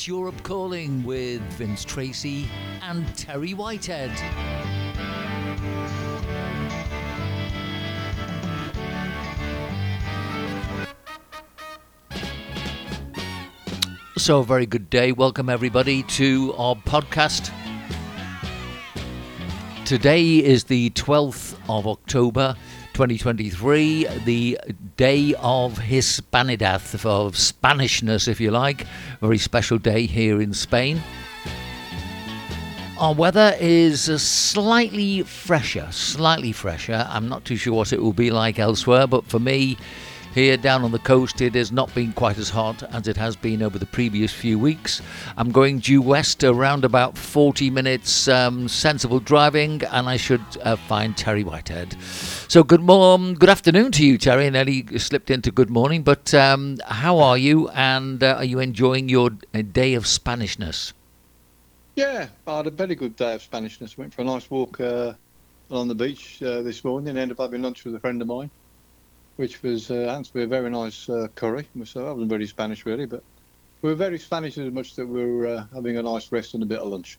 It's Europe Calling with Vince Tracy and Terry Whitehead. So, a very good day. Welcome, everybody, to our podcast. Today is the 12th of October 2023, the day of Hispanidad, of Spanishness, if you like. Very special day here in Spain. Our weather is slightly fresher, slightly fresher. I'm not too sure what it will be like elsewhere, but for me, here down on the coast, it has not been quite as hot as it has been over the previous few weeks. I'm going due west around about 40 minutes, um, sensible driving, and I should uh, find Terry Whitehead. So good morning, good afternoon to you, Terry. And Nearly slipped into good morning, but um, how are you? And uh, are you enjoying your uh, day of Spanishness? Yeah, I had a very good day of Spanishness. Went for a nice walk uh, along the beach uh, this morning. And ended up having lunch with a friend of mine which was uh, to be a very nice uh, curry. So I wasn't very Spanish, really, but we were very Spanish as much that we were uh, having a nice rest and a bit of lunch.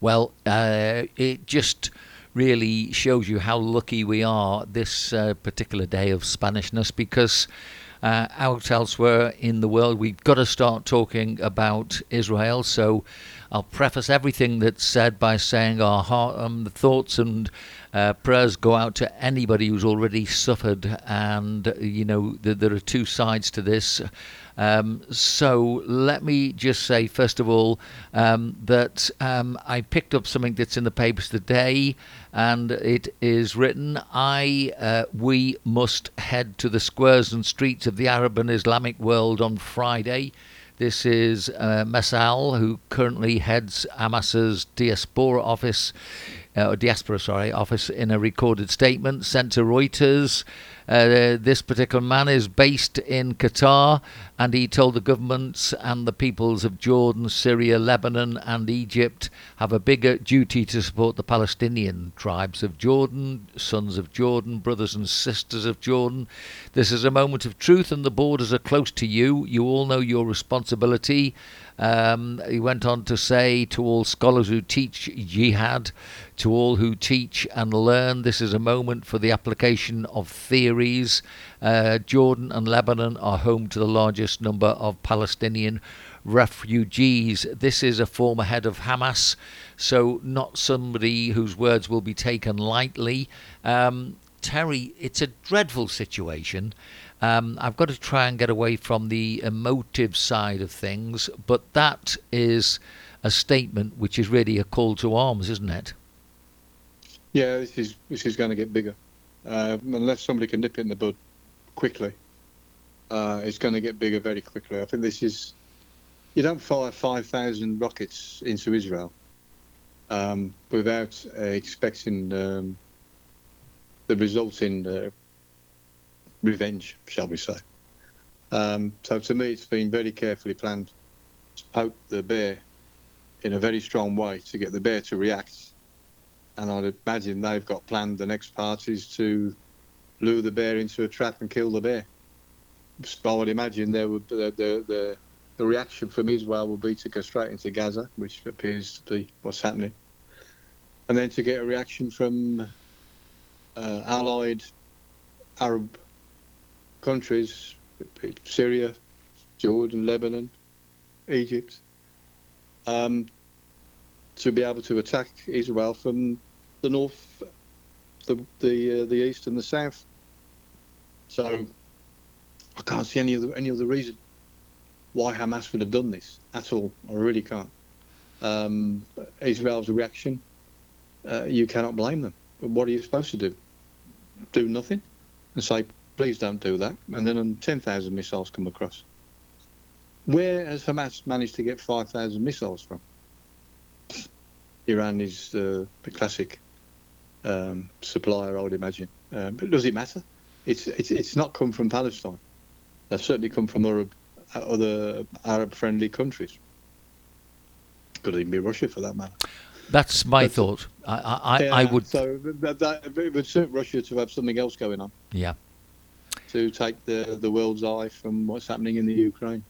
Well, uh, it just really shows you how lucky we are this uh, particular day of Spanishness because uh, out elsewhere in the world, we've got to start talking about Israel. So I'll preface everything that's said by saying our heart, um, thoughts and uh, prayers go out to anybody who's already suffered, and you know th- there are two sides to this. Um, so let me just say, first of all, um, that um, I picked up something that's in the papers today, and it is written: "I, uh, we must head to the squares and streets of the Arab and Islamic world on Friday." This is uh, Meshaal, who currently heads Hamas's diaspora office uh, diaspora, sorry, office in a recorded statement sent to Reuters. Uh, this particular man is based in Qatar, and he told the governments and the peoples of Jordan, Syria, Lebanon, and Egypt have a bigger duty to support the Palestinian tribes of Jordan, sons of Jordan, brothers and sisters of Jordan. This is a moment of truth, and the borders are close to you. You all know your responsibility. Um, he went on to say to all scholars who teach jihad, to all who teach and learn, this is a moment for the application of theories. Uh, Jordan and Lebanon are home to the largest number of Palestinian refugees. This is a former head of Hamas, so not somebody whose words will be taken lightly. Um, Terry, it's a dreadful situation. Um, I've got to try and get away from the emotive side of things, but that is a statement which is really a call to arms, isn't it? Yeah, this is this is going to get bigger. Uh, unless somebody can nip it in the bud quickly, uh, it's going to get bigger very quickly. I think this is you don't fire 5,000 rockets into Israel um, without uh, expecting um, the resulting uh, revenge, shall we say. Um, so to me, it's been very carefully planned to poke the bear in a very strong way to get the bear to react. And I'd imagine they've got planned the next part is to lure the bear into a trap and kill the bear. So I would imagine there would the, the, the, the reaction from Israel would be to go straight into Gaza, which appears to be what's happening. And then to get a reaction from uh, allied Arab countries, Syria, Jordan, Lebanon, Egypt, um, to be able to attack Israel from the north, the the uh, the east, and the south. So I can't see any other any other reason why Hamas would have done this at all. I really can't. Um, Israel's reaction, uh, you cannot blame them. But what are you supposed to do? Do nothing and say, please don't do that. And then 10,000 missiles come across. Where has Hamas managed to get 5,000 missiles from? Iran is uh, the classic um, supplier, I would imagine. Um, but does it matter? It's, it's, it's not come from Palestine. They've certainly come from Arab, other Arab-friendly countries. Could even be Russia, for that matter. That's my but, thought. I, I, yeah, I would. So that, that, it would suit Russia to have something else going on. Yeah to take the, the world's eye from what's happening in the Ukraine.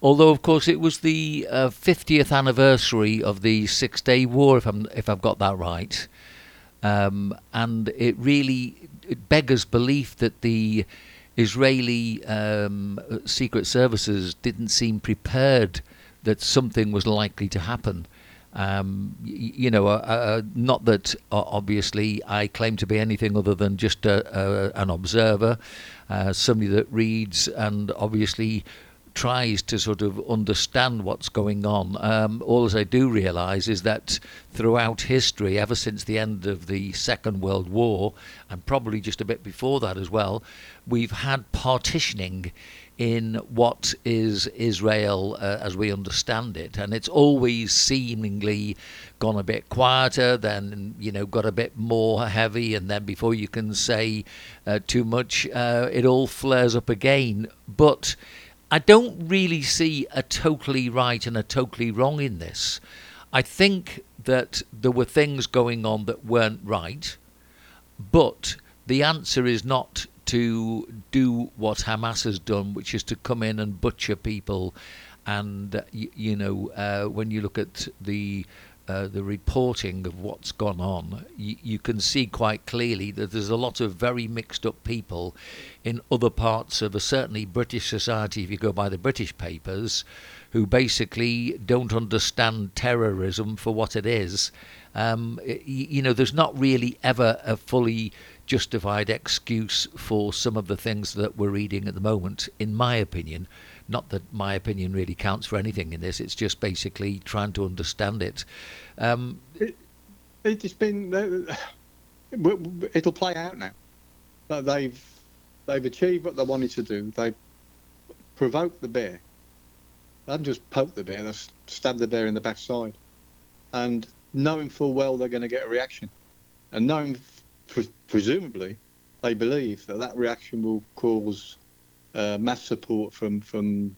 Although, of course, it was the uh, 50th anniversary of the Six Day War, if, I'm, if I've got that right. Um, and it really it beggars belief that the Israeli um, secret services didn't seem prepared that something was likely to happen. Um, you know, uh, uh, not that uh, obviously I claim to be anything other than just a, a, an observer, uh, somebody that reads and obviously tries to sort of understand what's going on. Um, all as I do realise is that throughout history, ever since the end of the Second World War, and probably just a bit before that as well, we've had partitioning in what is Israel uh, as we understand it, and it's always seemingly gone a bit quieter, then you know got a bit more heavy, and then before you can say uh, too much, uh, it all flares up again. But I don't really see a totally right and a totally wrong in this. I think that there were things going on that weren't right, but the answer is not to do what Hamas has done, which is to come in and butcher people. And uh, you, you, know, uh, when you look at the uh, the reporting of what's gone on, you, you, can see quite clearly that there's a lot of very mixed up people in other parts of a certainly British society, if you go by the British papers, who basically don't understand terrorism for what it is. Um, you know, there's not really ever a fully justified excuse for some of the things that we're reading at the moment, in my opinion. Not that my opinion really counts for anything in this, it's just basically trying to understand it. Um, it it's been. Uh, it'll play out now. They've they've achieved what they wanted to do. They provoked the bear. They haven't just poked the bear; they've stabbed the bear in the backside, and knowing full well they're going to get a reaction, and knowing pre- presumably, they believe that that reaction will cause uh, mass support from from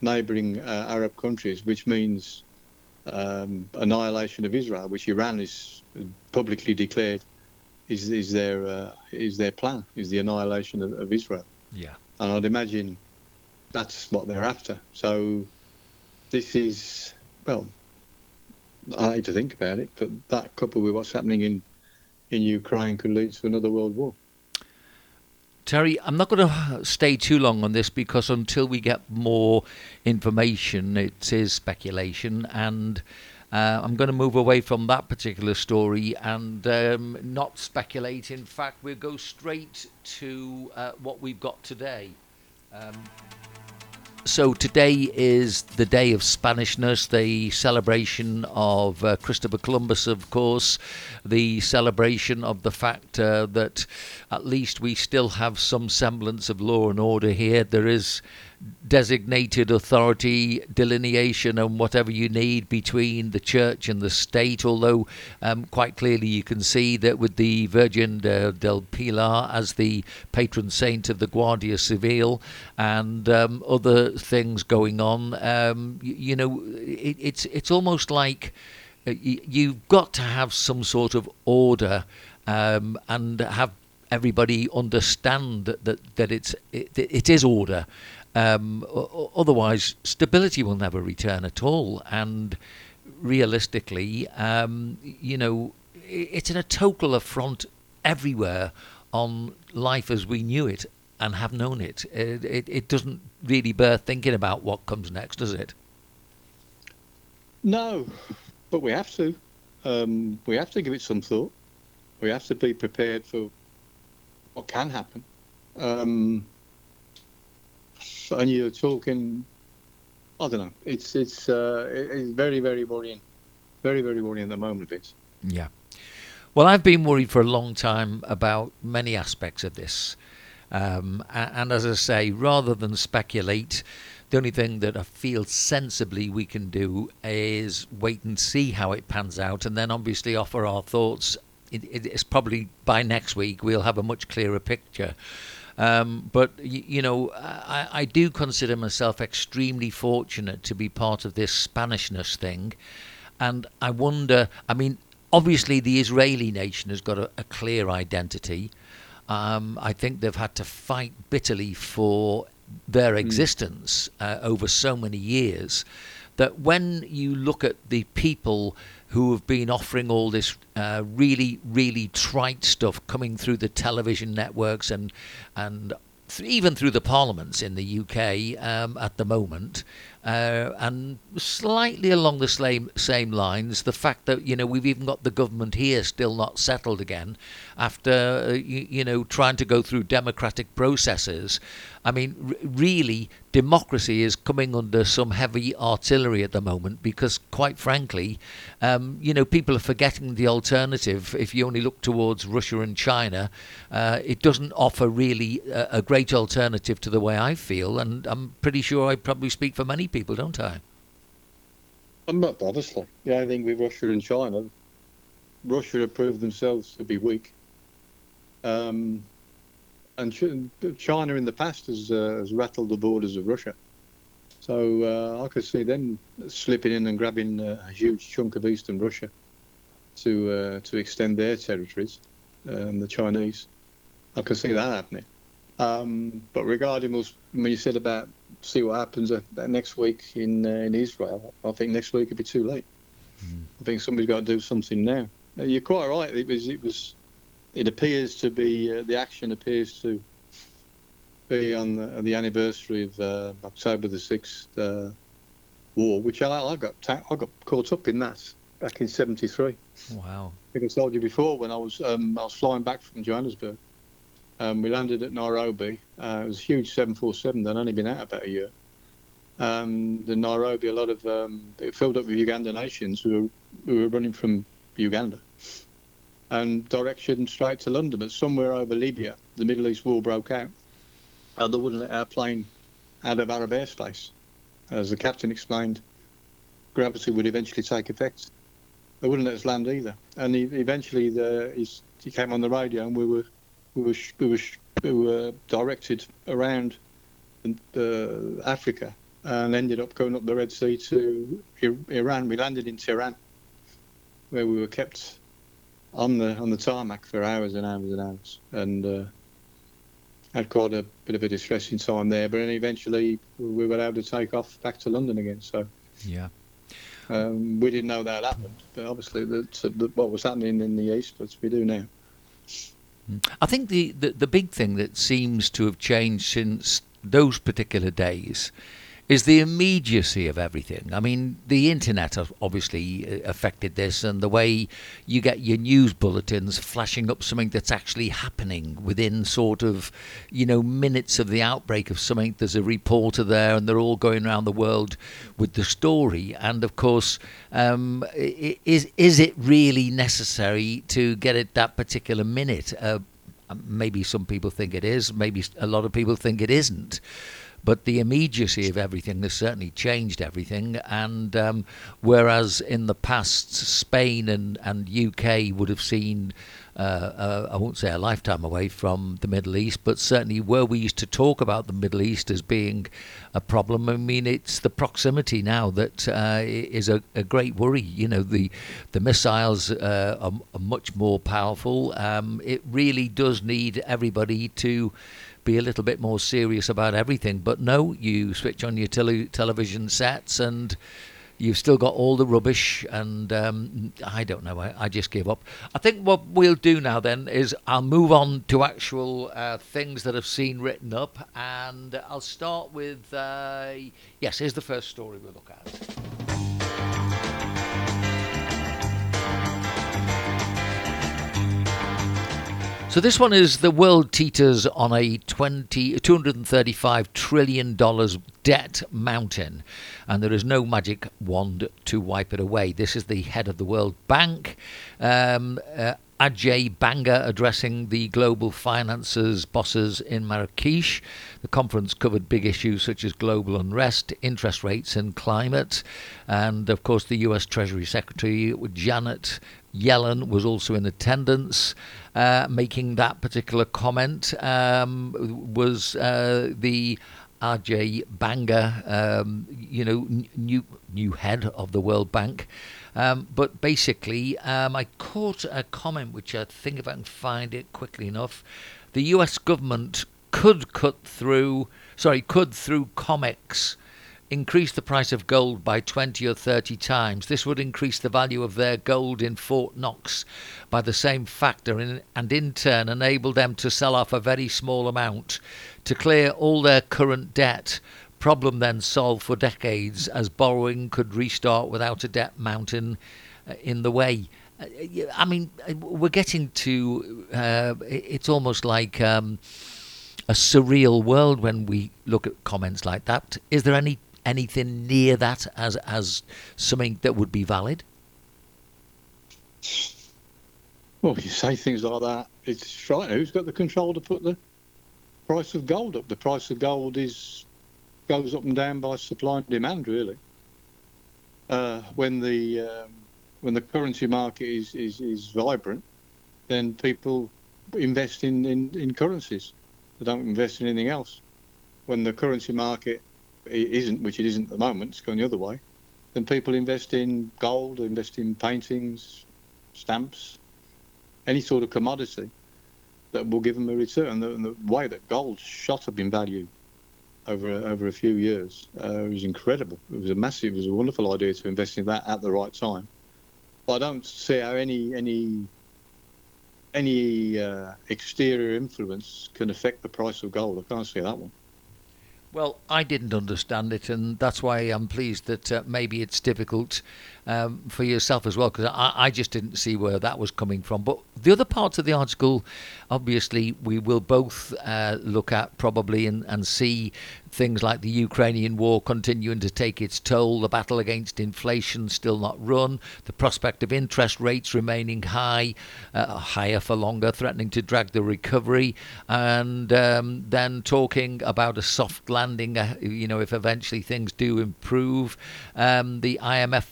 neighbouring uh, Arab countries, which means um, annihilation of Israel, which Iran is publicly declared is is their uh, is their plan, is the annihilation of, of, Israel. Yeah, and I'd imagine that's what they're after. So this is well, I hate to think about it, but that coupled with what's happening in in Ukraine could lead to another world war. Terry, I'm not going to stay too long on this because until we get more information, it is speculation, and uh, I'm going to move away from that particular story and um, not speculate. In fact, we'll go straight to uh, what we've got today. Um, so today is the day of Spanishness, the celebration of uh, Christopher Columbus, of course, the celebration of the fact uh, that at least we still have some semblance of law and order here. There is designated authority delineation and whatever you need between the church and the state. Although um, quite clearly you can see that with the Virgin de, del Pilar as the patron saint of the Guardia Civil and um, other things going on, um, you, you, know, it, it's it's almost like uh, you've got to have some sort of order um, and have everybody understand that, that, that it's it, it is order um, otherwise, stability will never return at all. And realistically, um, you know, it's in a total affront everywhere on life as we knew it and have known it. It, it, it doesn't really bear thinking about what comes next, does it? No, but we have to. Um, we have to give it some thought. We have to be prepared for what can happen. Um, and you're talking. I don't know. It's it's uh, it's very very worrying, very very worrying at the moment. It's yeah. Well, I've been worried for a long time about many aspects of this, um, and, as I say, rather than speculate, the only thing that I feel sensibly we can do is wait and see how it pans out, and then obviously offer our thoughts. It, it's probably by next week we'll have a much clearer picture. Um, but you, you know, I, I, do consider myself extremely fortunate to be part of this Spanishness thing, and I wonder. I mean, obviously, the Israeli nation has got a, a clear identity. Um, I think they've had to fight bitterly for their existence uh, over so many years that when you look at the people who have been offering all this uh, really, really trite stuff coming through the television networks and and th- even through the parliaments in the UK um, at the moment, uh, and slightly along the same same lines, the fact that you know we've even got the government here still not settled again after uh, you, you, know trying to go through democratic processes. I mean, r- really, democracy is coming under some heavy artillery at the moment because, quite frankly, um, you know, people are forgetting the alternative. If you only look towards Russia and China, uh, it doesn't offer really a, a great alternative to the way I feel, and I'm pretty sure I probably speak for many people, don't I? I'm not obviously. Yeah, I think with Russia and China, Russia have proved themselves to be weak. Um, and China in the past has, uh, has rattled the borders of Russia. So uh, I could see them slipping in and grabbing uh, a huge chunk of eastern Russia to uh, to extend their territories, um, the Chinese. I could see that happening. Um, but regarding what you said about see what happens next week in uh, in Israel, I think next week could be too late. Mm. I think somebody's got to do something now. You're quite right. It was it was it appears to be uh, the action appears to be on the, the anniversary of uh, October the sixth uh, war, which I, I got ta- I got caught up in that back in '73. Wow! I think I told you before when I was um, I was flying back from Johannesburg. Um, we landed at Nairobi. Uh, it was a huge 747. They'd only been out about a year. Um, the Nairobi, a lot of um, it filled up with Ugandan nations who were, who were running from Uganda and direction straight to London. But somewhere over Libya, the Middle East war broke out. And they wouldn't let our plane out of Arab airspace. As the captain explained, gravity would eventually take effect. They wouldn't let us land either. And he, eventually, the, he came on the radio, and we were we were we were, we were directed around the, Africa and ended up going up the Red Sea to Iran. We landed in Tehran, where we were kept on the on the tarmac for hours and hours and hours, and uh, had quite a bit of a distressing time there. But then eventually we were able to take off back to London again. So yeah, um, we didn't know that happened, but obviously that's what was happening in the east, but we do now. I think the, the, the big thing that seems to have changed since those particular days is the immediacy of everything. I mean, the internet obviously uh, affected this, and the way you get your news bulletins flashing up something that's actually happening within sort of, you know, minutes of the outbreak of something. There's a reporter there, and they're all going around the world with the story. And of course, um, is is it really necessary to get it that particular minute? Uh, maybe some people think it is. Maybe a lot of people think it isn't. But the immediacy of everything has certainly changed everything. And um, whereas in the past, Spain and, and UK would have seen, uh, uh, I won't say a lifetime away from the Middle East, but certainly where we used to talk about the Middle East as being a problem, I mean, it's the proximity now that uh, is a, a, great worry. You know, the, the missiles uh, are, are, much more powerful. Um, it really does need everybody to be a little bit more serious about everything. But no, you switch on your tele- television sets and you've still got all the rubbish and um, i don't know I, I, just give up i think what we'll do now then is i'll move on to actual uh, things that i've seen written up and i'll start with uh, yes here's the first story we'll look at So this one is the world teeters on a 20, $235 trillion debt mountain, and there is no magic wand to wipe it away. This is the head of the World Bank. Um, uh, Ajay Banga addressing the global finances bosses in Marrakesh. The conference covered big issues such as global unrest, interest rates, and climate. And of course, the US Treasury Secretary Janet Yellen was also in attendance, uh, making that particular comment. Um, was uh, the Ajay Banga, um, you know, new new head of the World Bank. Um, but basically, um, I caught a comment which I think if I can find it quickly enough, the U.S. government could cut through, sorry, could through COMEX increase the price of gold by 20 or 30 times. This would increase the value of their gold in Fort Knox by the same factor and in turn enable them to sell off a very small amount to clear all their current debt. Problem then solved for decades as borrowing could restart without a debt mountain uh, in the way. Uh, I mean, we're getting to uh, it's almost like um, a surreal world when we look at comments like that. Is there any anything near that as as something that would be valid? Well, you say things like that, it's right. Who's got the control to put the price of gold up? The price of gold is goes up and down by supply and demand, really. Uh, when the um, when the currency market is, is, is vibrant, then people invest in, in, in currencies. They don't invest in anything else. When the currency market isn't, which it isn't at the moment, it's going the other way, then people invest in gold, invest in paintings, stamps, any sort of commodity that will give them a return. The, the way that gold shot up in value over a, over a few years uh, was incredible. It was a massive, it was a wonderful idea to invest in that at the right time. But I don't see how any any any uh, exterior influence can affect the price of gold. I can't see that one. Well, I didn't understand it, and that's why I'm pleased that uh, maybe it's difficult um, for yourself as well, because I, I, just didn't see where that was coming from. But the other parts of the article, obviously, we will both uh, look at probably and, and see things like the Ukrainian war continuing to take its toll, the battle against inflation still not run, the prospect of interest rates remaining high, uh, higher for longer, threatening to drag the recovery, and um, then talking about a soft landing, uh, you know, if eventually things do improve. Um, the IMF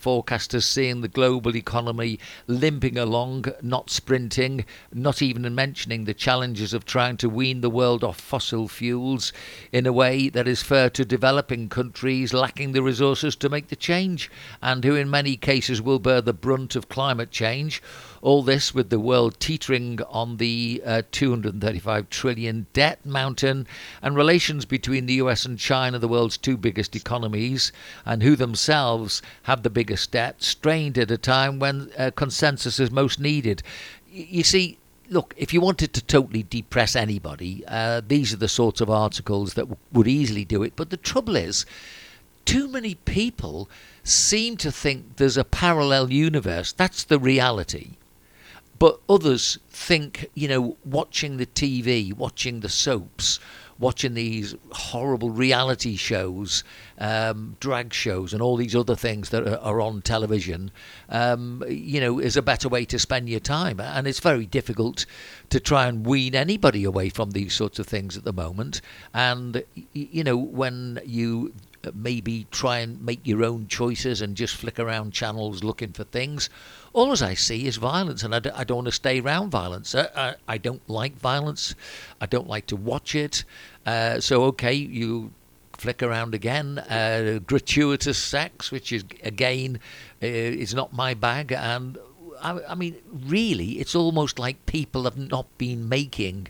forecasters seeing the global economy limping along, not sprinting, not even mentioning the challenges of trying to wean the world off fossil fuels in a way that is fair to developing countries lacking the resources to make the change, and who in many cases will bear the brunt of climate change. All this with the world teetering on the uh, 235 trillion debt mountain, and relations between the US and China, the world's two biggest economies, and who themselves have the biggest debt, strained at a time when uh, consensus is most needed. You see, look, if you wanted to totally depress anybody, uh, these are the sorts of articles that w- would easily do it. But the trouble is, too many people seem to think there's a parallel universe. That's the reality. But others think, you know, watching the TV, watching the soaps, watching these horrible reality shows, um, drag shows, and all these other things that are, are on television, um, you know, is a better way to spend your time. And it's very difficult to try and wean anybody away from these sorts of things at the moment. And, you know, when you maybe try and make your own choices and just flick around channels looking for things. All as I see is violence, and I d- I don't want to stay around violence. I, I, I, don't like violence. I don't like to watch it. Uh, so, okay, you flick around again. Uh, gratuitous sex, which is, again, uh, is not my bag. And I, I mean, really, it's almost like people have not been making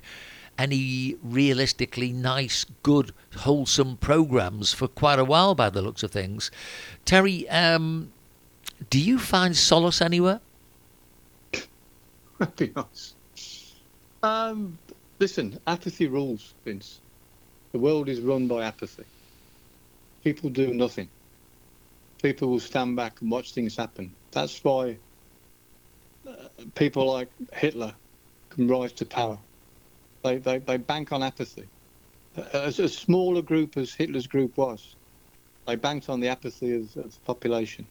any realistically nice, good, wholesome programs for quite a while by the looks of things. Terry, um, do you find solace anywhere? be nice. Um, listen, apathy rules, Vince. The world is run by apathy. People do nothing. People will stand back and watch things happen. That's why uh, people like Hitler can rise to power. They, they, they bank on apathy. As small a group as Hitler's group was, they banked on the apathy of, of the population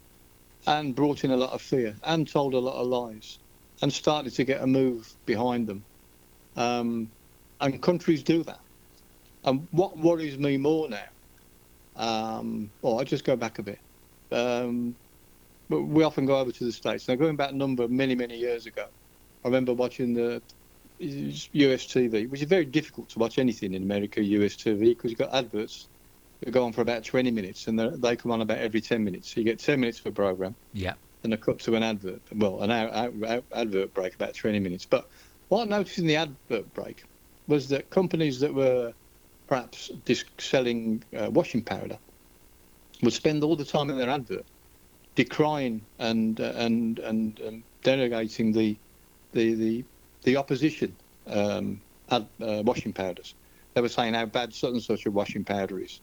and brought in a lot of fear and told a lot of lies and started to get a move behind them. Um, and countries do that. And what worries me more now, um, well, I'll just go back a bit. Um, we often go over to the States. Now, going back a number, many, many years ago, I remember watching the US TV, which is very difficult to watch anything in America, US TV, because you've got adverts that go on for about 20 minutes and they come on about every 10 minutes. So you get 10 minutes for a program. Yeah. And a cut to an advert. Well, an advert break, about 20 minutes. But what I noticed in the advert break was that companies that were perhaps dis- selling uh, washing powder would spend all the time in their advert decrying and uh, and and delegating the the the, the opposition um, ad, uh, washing powders. They were saying how bad such and such a washing powder is,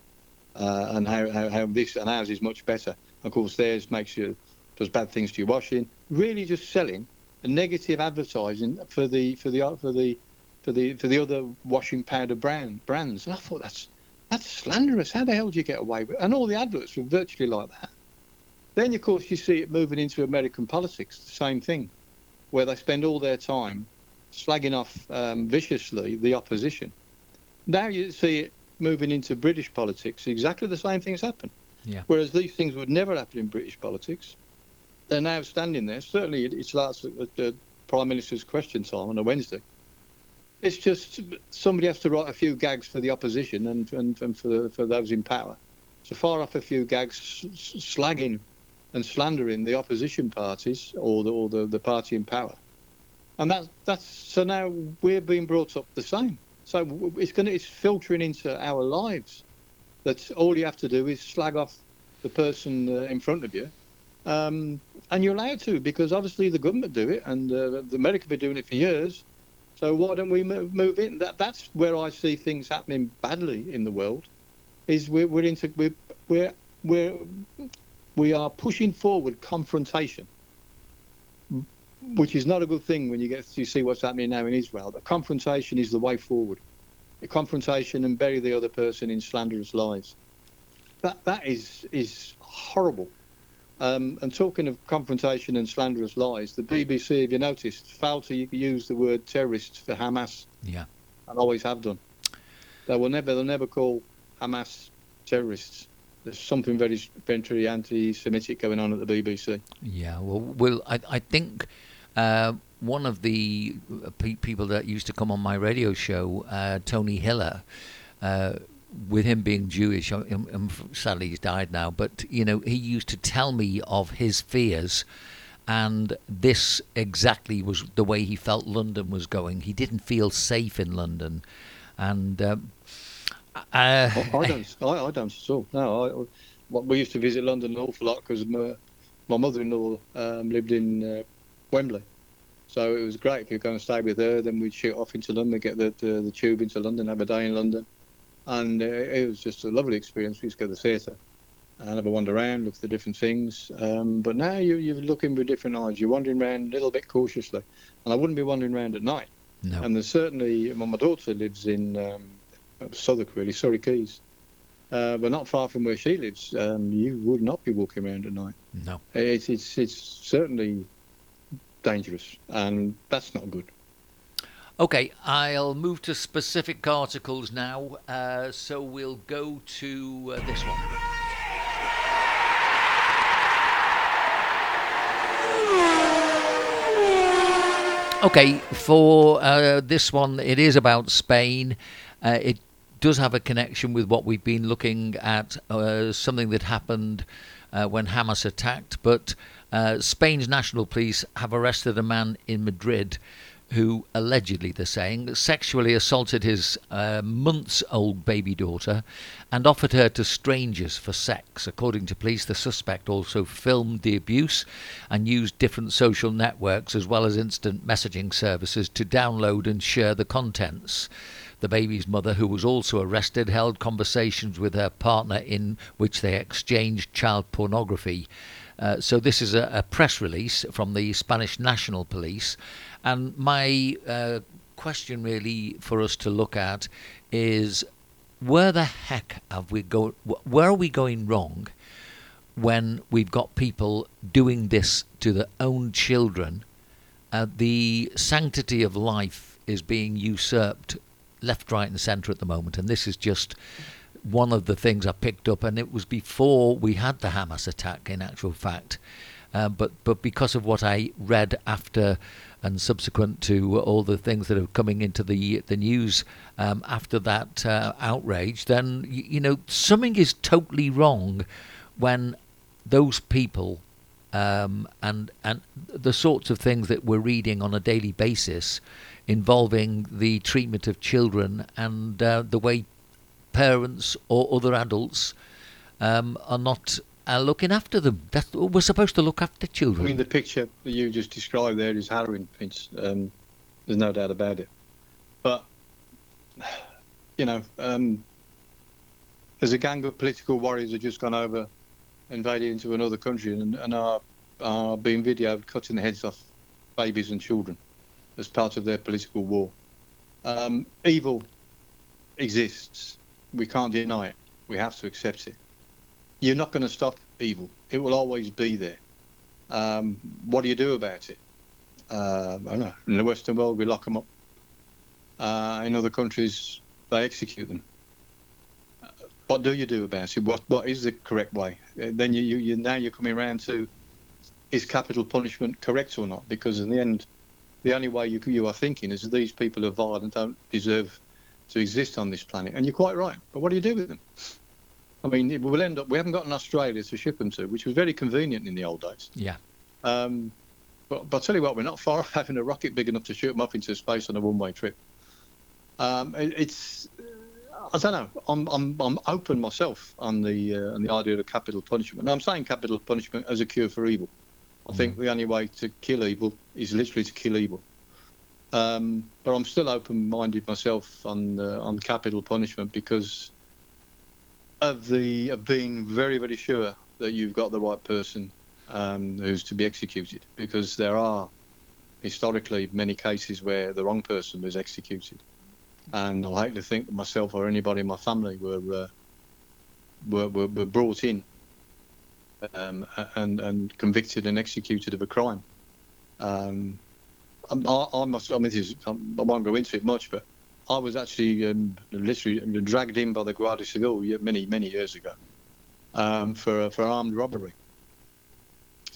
uh, and how, how, how this and ours is much better. Of course, theirs makes you does bad things to your washing. Really, just selling negative advertising for the for the for the for the for the other washing powder brand brands. And I thought that's that's slanderous. How the hell do you get away with? It? And all the adverts were virtually like that. Then, of course, you see it moving into American politics, the same thing, where they spend all their time slagging off um, viciously the opposition. Now you see it moving into British politics, exactly the same things happen. Yeah. Whereas these things would never happen in British politics. They're now standing there. Certainly, it's last at the Prime Minister's question time on a Wednesday. It's just somebody has to write a few gags for the opposition and, and, and for, for those in power. So far off a few gags slagging and slandering the opposition parties or the, or the, the party in power. And that's that's so now we're being brought up the same. So it's going to it's filtering into our lives. That all you have to do is slag off the person uh, in front of you, um, and you're allowed to because obviously the government do it and uh, the America have been doing it for years. So why don't we move, in? That that's where I see things happening badly in the world. Is we're we're into we're we're we are pushing forward confrontation, which is not a good thing when you get to see what's happening now in Israel. But confrontation is the way forward. A confrontation and bury the other person in slanderous lies. That that is is horrible. Um, and talking of confrontation and slanderous lies, the BBC, if you noticed, failed to use the word terrorists for Hamas. Yeah. And always have done. They will never they'll never call Hamas terrorists there's something very, very anti-Semitic going on at the BBC. Yeah, well, well, I, I think uh, one of the uh, pe- people that used to come on my radio show, uh, Tony Hiller, uh, with him being Jewish, I'm, um, I'm, um, um, sadly he's died now, but you know he used to tell me of his fears. And this exactly was the way he felt London was going. He didn't feel safe in London, and um, uh, I, don't. I, I, don't at all. No, I, we used to visit London an awful lot because my, my mother-in-law um, lived in uh, Wembley, so it was great. If you're going to stay with her, then we'd shoot off into London, get the, the, the tube into London, have a day in London, and uh, it was just a lovely experience. We used to go to the theatre and have a wander around, look at the different things. Um, but now you, you're looking with different eyes. You're wandering around a little bit cautiously, and I wouldn't be wandering around at night. No. And there's certainly, well, my daughter lives in um, Southwark, really, Surrey Quays. Uh, but not far from where she lives, um, you would not be walking around at night. No. It's, it's, it's certainly dangerous, and that's not good. Okay, I'll move to specific articles now. Uh, so we'll go to uh, this one. Okay, for uh, this one, it is about Spain. Uh, it does have a connection with what we've been looking at, uh, something that happened uh, when Hamas attacked. But uh, Spain's national police have arrested a man in Madrid who allegedly, they're saying, sexually assaulted his uh, months old baby daughter and offered her to strangers for sex. According to police, the suspect also filmed the abuse and used different social networks as well as instant messaging services to download and share the contents. The baby's mother, who was also arrested, held conversations with her partner in which they exchanged child pornography. Uh, so, this is a, a, press release from the Spanish National Police. And my uh, question, really, for us to look at is where the heck have we go? Where are we going wrong when we've got people doing this to their own children? Uh, the sanctity of life is being usurped left, right, and centre at the moment, and this is just one of the things I picked up, and it was before we had the Hamas attack. In actual fact, uh, but but because of what I read after and subsequent to all the things that are coming into the the news um, after that uh, outrage, then you, you know something is totally wrong when those people um, and and the sorts of things that we're reading on a daily basis involving the treatment of children and uh, the way parents or other adults um, are not uh, looking after them. That's, we're supposed to look after children. I mean, the picture that you just described there is harrowing, Vince. Um, there's no doubt about it. But, you know, um, there's a gang of political warriors have just gone over, invaded into another country, and, and are, are being videoed cutting the heads off babies and children as part of their political war. Um, evil exists. We can't deny it. We have to accept it. You're not going to stop evil. It will always be there. Um, what do you do about it? Uh, I don't know. In the Western world, we lock them up. Uh, in other countries, they execute them. What do you do about it? What What is the correct way? Uh, Then you, you, you now you're coming around to is capital punishment correct or not? Because in the end, the only way you you are thinking is that these people are violent, and don't deserve to exist on this planet. And you're quite right. But what do you do with them? I mean, we'll end up. We haven't got an Australia to ship them to, which was very convenient in the old days. yeah. Um, but, but I'll tell you what, we're not far off having a rocket big enough to shoot them up into space on a one-way trip. Um, it, it's, I don't know. I'm, I'm, I'm open myself on the uh, on the idea of capital punishment. And I'm saying capital punishment as a cure for evil. I think the only way to kill evil is literally to kill evil. Um, but I'm still open-minded myself on on capital punishment because of the of being very very sure that you've got the right person um, who's to be executed because there are historically many cases where the wrong person was executed, and I hate to think that myself or anybody in my family were uh, were, were, were brought in um, and and convicted and executed of a crime. Um, I'm- I, I. I mean, is, I'm- I won't go into it much, but I was actually um, literally dragged in by the Guardia Civil many many years ago um, for for armed robbery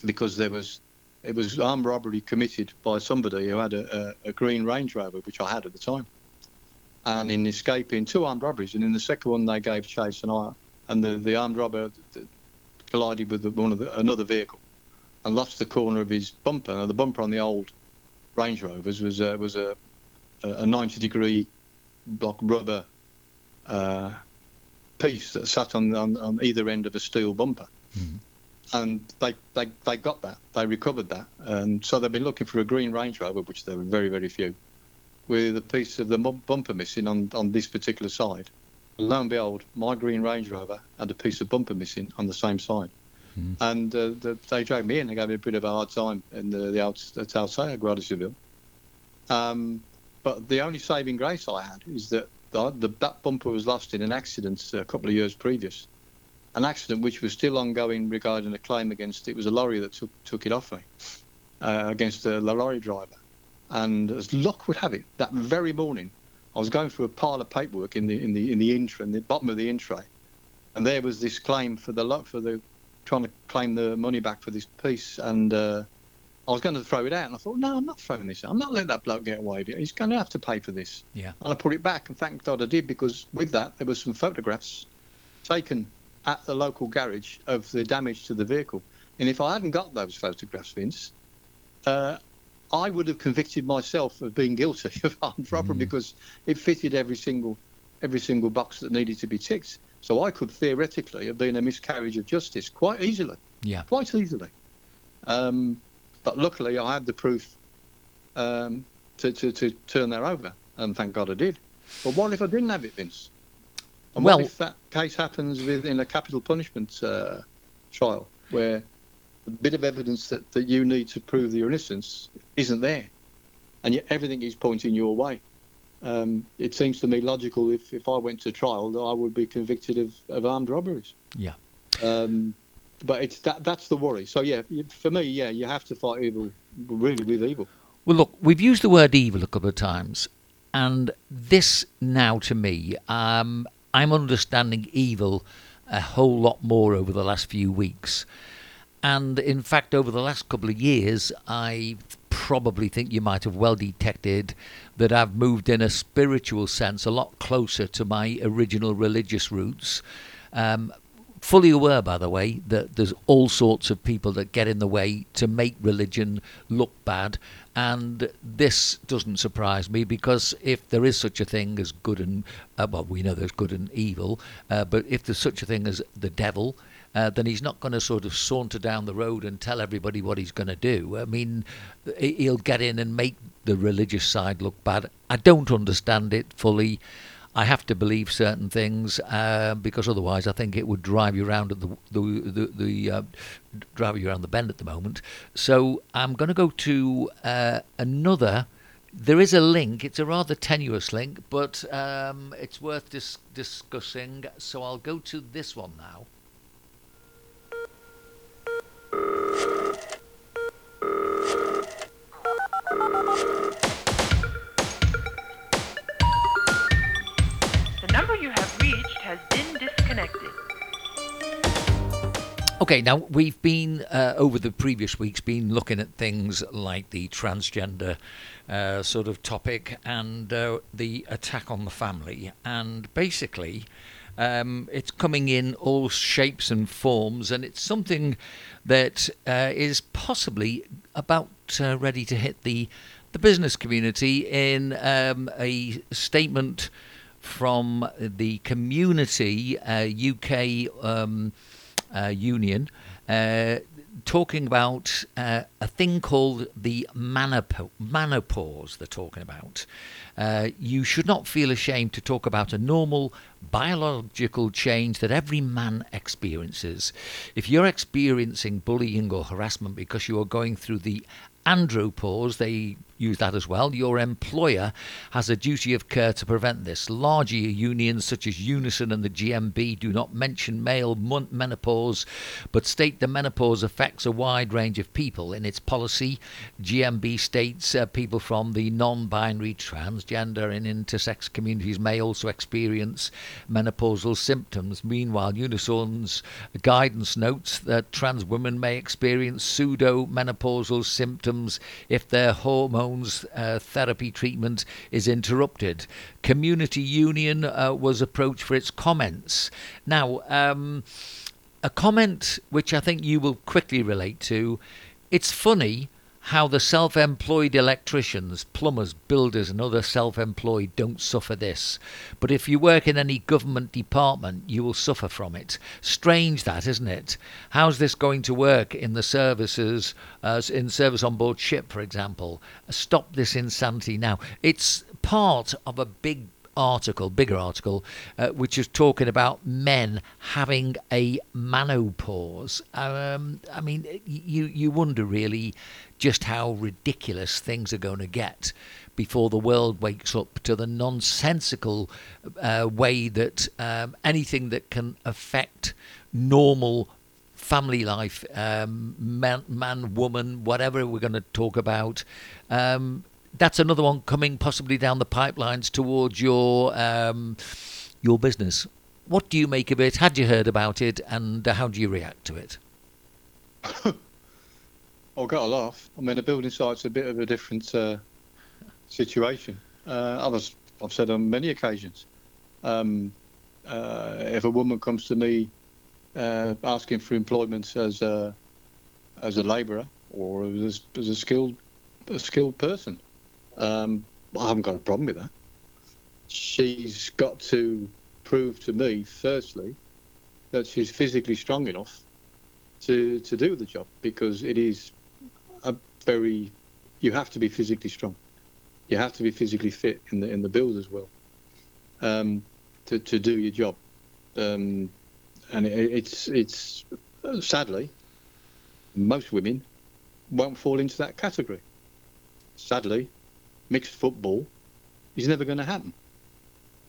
because there was it was armed robbery committed by somebody who had a, a, a green Range Rover, which I had at the time. And in escaping two armed robberies, and in the second one they gave chase, and I and the, the armed robber collided with the, one of the, another vehicle and lost the corner of his bumper. Now the bumper on the old Range Rovers was uh, was a a 90 degree block rubber uh, piece that sat on, on on either end of a steel bumper Mhm. and they, they they got that. They recovered that, and so they've been looking for a green Range Rover, which there were very very few, with a piece of the bum- bumper missing on on this particular side. Lo and behold, my green Range Rover had a piece of bumper missing on the same side, Mhm. and uh, the, they dragged me in. They gave me a bit of a hard time in the the out at Guardia Um, but the only saving grace I had is that the, the that bumper was lost in an accident a couple of years previous an accident which was still ongoing regarding a claim against it was a lorry that took took it off me uh, against the lorry driver. And as luck would have it, that very morning, I was going through a pile of paperwork in the in the in the intra, in the bottom of the in tray, and there was this claim for the for the trying to claim the money back for this piece, and uh, I was going to throw it out, and I thought, no, I'm not throwing this out. I'm not letting that bloke get away with it. He's going to have to pay for this. Yeah. And I put it back, and thank God I did because with that there were some photographs taken at the local garage of the damage to the vehicle. And if I hadn't got those photographs, Vince, uh, I would have convicted myself of being guilty of armed robbery Mm. because it fitted every single every single box that needed to be ticked. So I could theoretically have been a miscarriage of justice quite easily, Yeah. quite easily. Um, but luckily, I had the proof um, to, to, to turn that over, and thank God I did. But what if I didn't have it, Vince? And Well- what if that case happens within a capital punishment uh, trial where the bit of evidence that, that you need to prove your innocence isn't there, and yet everything is pointing your way? Um, it seems to me logical if, if I went to trial that I would be convicted of, of armed robberies. Yeah. Um, but it's that that's the worry. So yeah, for me, yeah, you have to fight evil really with evil. Well, look, we've used the word evil a couple of times, and this now to me, um, I'm understanding evil a whole lot more over the last few weeks. And in fact, over the last couple of years, I probably think you might have well detected that I've moved in a spiritual sense a lot closer to my original religious roots. Um, fully aware, by the way, that there's all sorts of people that get in the way to make religion look bad. And this doesn't surprise me because if there is such a thing as good and, uh, well, we know there's good and evil, uh, but if there's such a thing as the devil, uh, then he's not going to sort of saunter down the road and tell everybody what he's going to do. I mean, he'll get in and make the religious side look bad. I don't understand it fully. I have to believe certain things uh, because otherwise, I think it would drive you around at the the the, the uh, drive you around the bend at the moment. So I'm going to go to uh, another. There is a link. It's a rather tenuous link, but um, it's worth dis- discussing. So I'll go to this one now. Has been disconnected. Okay, now we've been uh, over the previous weeks been looking at things like the transgender uh, sort of topic and uh, the attack on the family, and basically. Um, it's coming in all shapes and forms, and it's something that uh, is possibly about uh, ready to hit the the business community in um, a statement from the Community uh, UK um, uh, Union. Uh, talking about uh, a thing called the manopause. they're talking about. Uh, you should not feel ashamed to talk about a normal biological change that every man experiences. If you're experiencing bullying or harassment because you are going through the andropause, they use that as well. Your employer has a duty of care to prevent this. Larger unions such as Unison and the GMB do not mention male menopause, but state the menopause affects a wide range of people. In its policy, GMB states uh, people from the non binary, transgender, and intersex communities may also experience menopausal symptoms. Meanwhile, Unison's guidance notes that trans women may experience pseudo menopausal symptoms if their hormones uh, therapy treatment is interrupted. Community Union uh, was approached for its comments. Now, um, a comment which I think you will quickly relate to. It's funny how the self employed electricians, plumbers, builders, and other self employed don't suffer this. But if you work in any government department, you will suffer from it. Strange that, isn't it? How's this going to work in the services, uh, in service on board ship, for example? Stop this insanity now. It's part of a big article, bigger article, uh, which is talking about men having a menopause. Um, I mean, you you wonder really just how ridiculous things are going to get before the world wakes up to the nonsensical uh, way that um, anything that can affect normal family life, um, man, man, woman, whatever we're going to talk about, um, that's another one coming possibly down the pipelines towards your um, your business. What do you make of it? Had you heard about it, and how do you react to it? I got a laugh. I mean, a building site's a bit of a different uh, situation. Uh, I've, I've said on many occasions, um, uh, if a woman comes to me uh, asking for employment as a as a labourer or as, as a skilled a skilled person, um, I haven't got a problem with that. She's got to prove to me, firstly, that she's physically strong enough to, to do the job because it is a very, you have to be physically strong. You have to be physically fit in the in the build as well um, to, to do your job. Um, and it, it's it's sadly most women won't fall into that category. Sadly, mixed football is never going to happen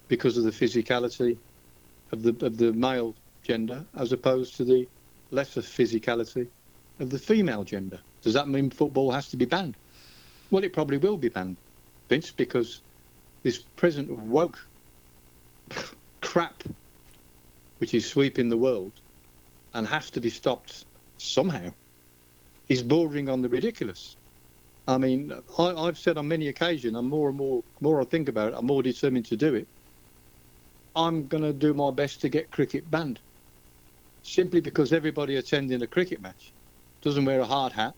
because of the physicality of the of the male gender as opposed to the lesser physicality of the female gender. Does that mean football has to be banned? Well, it probably will be banned, Vince, because this present woke crap which is sweeping the world and has to be stopped somehow is bordering on the ridiculous. I mean, I, have said on many occasions, and more and more, more I think about it, I'm more determined to do it. I'm going to do my best to get cricket banned. simply because everybody attending a cricket match doesn't wear a hard hat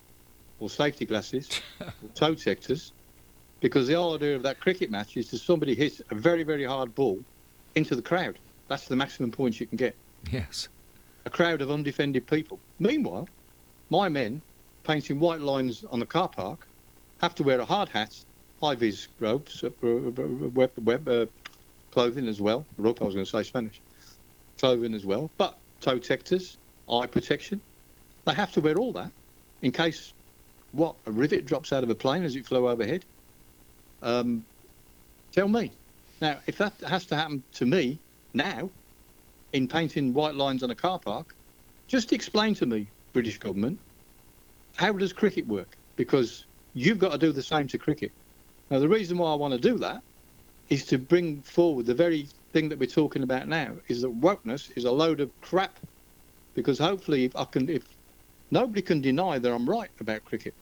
or safety glasses or toe detectors, because the idea of that cricket match is that somebody hits a very, very hard ball into the crowd. That's the maximum points you can get. Yes. A crowd of undefended people. Meanwhile, my men painting white lines on the car park have to wear a hard hat, high vis robes, uh, uh, web, web uh, clothing as well. Rope, I was going to say Spanish. Clothing as well, but toe detectors, eye protection. They have to wear all that in case what a rivet drops out of a plane as it flew overhead. Um, tell me now if that has to happen to me now in painting white lines on a car park. Just explain to me, British government, how does cricket work? Because you've got to do the same to cricket. Now, the reason why I want to do that is to bring forward the very thing that we're talking about now is that wokeness is a load of crap. Because hopefully, if I can, if nobody can deny that I'm right about cricket,